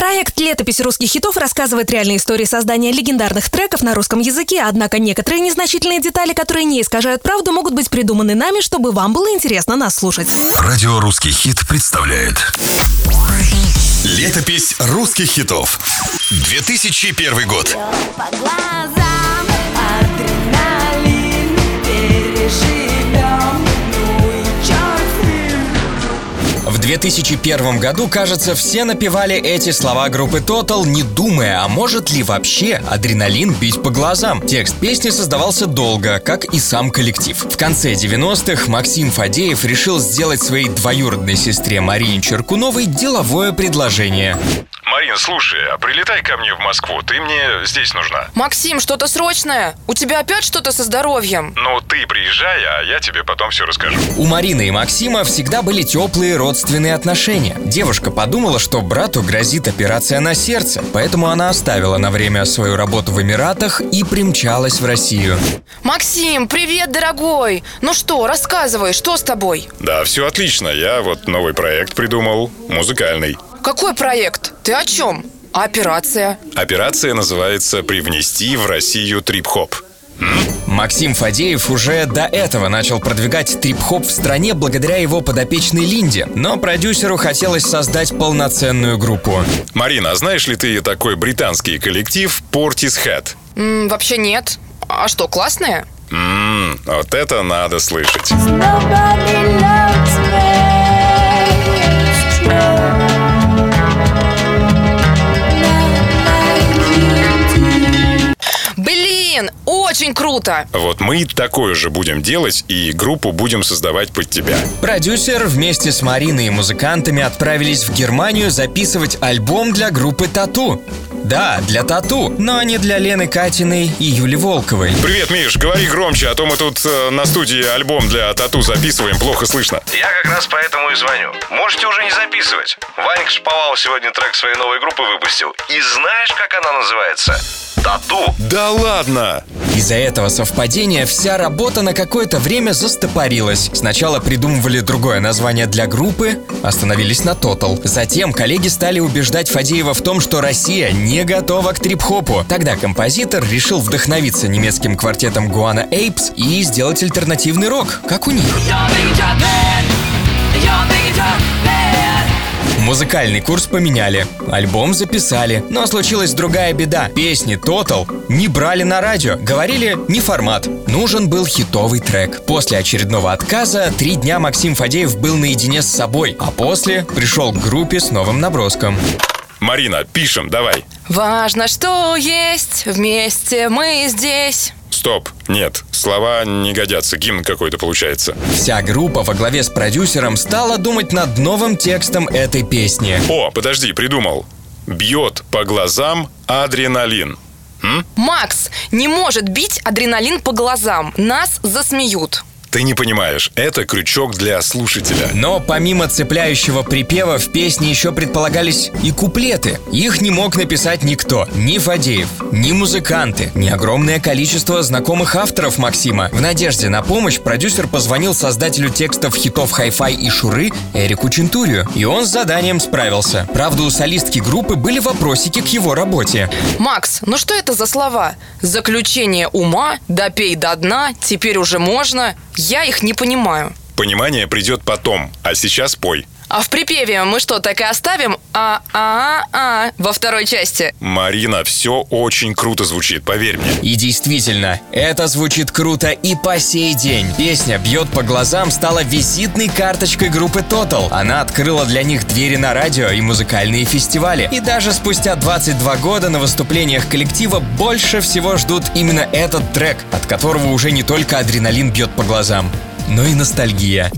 Проект «Летопись русских хитов» рассказывает реальные истории создания легендарных треков на русском языке, однако некоторые незначительные детали, которые не искажают правду, могут быть придуманы нами, чтобы вам было интересно нас слушать. Радио «Русский хит» представляет Летопись русских хитов 2001 год. По глазам адреналин переживем, 2001 году, кажется, все напевали эти слова группы Total, не думая, а может ли вообще адреналин бить по глазам. Текст песни создавался долго, как и сам коллектив. В конце 90-х Максим Фадеев решил сделать своей двоюродной сестре Марине Черкуновой деловое предложение. Марин, слушай, а прилетай ко мне в Москву, ты мне здесь нужна. Максим, что-то срочное? У тебя опять что-то со здоровьем? Ну, ты приезжай, а я тебе потом все расскажу. У Марины и Максима всегда были теплые родственные отношения. Девушка подумала, что брату грозит операция на сердце, поэтому она оставила на время свою работу в Эмиратах и примчалась в Россию. Максим, привет, дорогой! Ну что, рассказывай, что с тобой? Да, все отлично, я вот новый проект придумал, музыкальный. Какой проект? Ты о чем? А операция? Операция называется «Привнести в Россию трип-хоп». Максим Фадеев уже до этого начал продвигать трип-хоп в стране благодаря его подопечной Линде, но продюсеру хотелось создать полноценную группу. Марина, а знаешь ли ты такой британский коллектив Portishead? М, вообще нет. А что, классная? Ммм, вот это надо слышать. Nobody loves круто! Вот мы такое же будем делать и группу будем создавать под тебя. Продюсер вместе с Мариной и музыкантами отправились в Германию записывать альбом для группы Тату. Да, для Тату, но не для Лены Катиной и Юли Волковой. Привет, Миш, говори громче, а то мы тут э, на студии альбом для тату записываем, плохо слышно. Я как раз поэтому и звоню. Можете уже не записывать. Ваник Шповал сегодня трек своей новой группы выпустил. И знаешь, как она называется? Тату. Да ладно! Из-за этого совпадения вся работа на какое-то время застопорилась. Сначала придумывали другое название для группы, остановились на Total. Затем коллеги стали убеждать Фадеева в том, что Россия не готова к трип-хопу. Тогда композитор решил вдохновиться немецким квартетом Guana Apes и сделать альтернативный рок, как у них. Музыкальный курс поменяли, альбом записали, но случилась другая беда. Песни Total не брали на радио, говорили не формат. Нужен был хитовый трек. После очередного отказа три дня Максим Фадеев был наедине с собой, а после пришел к группе с новым наброском. Марина, пишем, давай. Важно, что есть, вместе мы здесь. Стоп, нет, слова не годятся, гимн какой-то получается. Вся группа во главе с продюсером стала думать над новым текстом этой песни. О, подожди, придумал. Бьет по глазам адреналин. Макс, не может бить адреналин по глазам. Нас засмеют. Ты не понимаешь, это крючок для слушателя. Но помимо цепляющего припева в песне еще предполагались и куплеты. Их не мог написать никто. Ни Фадеев, ни музыканты, ни огромное количество знакомых авторов Максима. В надежде на помощь продюсер позвонил создателю текстов хитов «Хай-фай» и «Шуры» Эрику Чентурию. И он с заданием справился. Правда, у солистки группы были вопросики к его работе. Макс, ну что это за слова? Заключение ума, допей до дна, теперь уже можно. Я их не понимаю. Понимание придет потом, а сейчас пой. А в припеве мы что, так и оставим? А, а, а, во второй части. Марина, все очень круто звучит, поверь мне. И действительно, это звучит круто и по сей день. Песня «Бьет по глазам» стала визитной карточкой группы Total. Она открыла для них двери на радио и музыкальные фестивали. И даже спустя 22 года на выступлениях коллектива больше всего ждут именно этот трек, от которого уже не только адреналин бьет по глазам, но и ностальгия.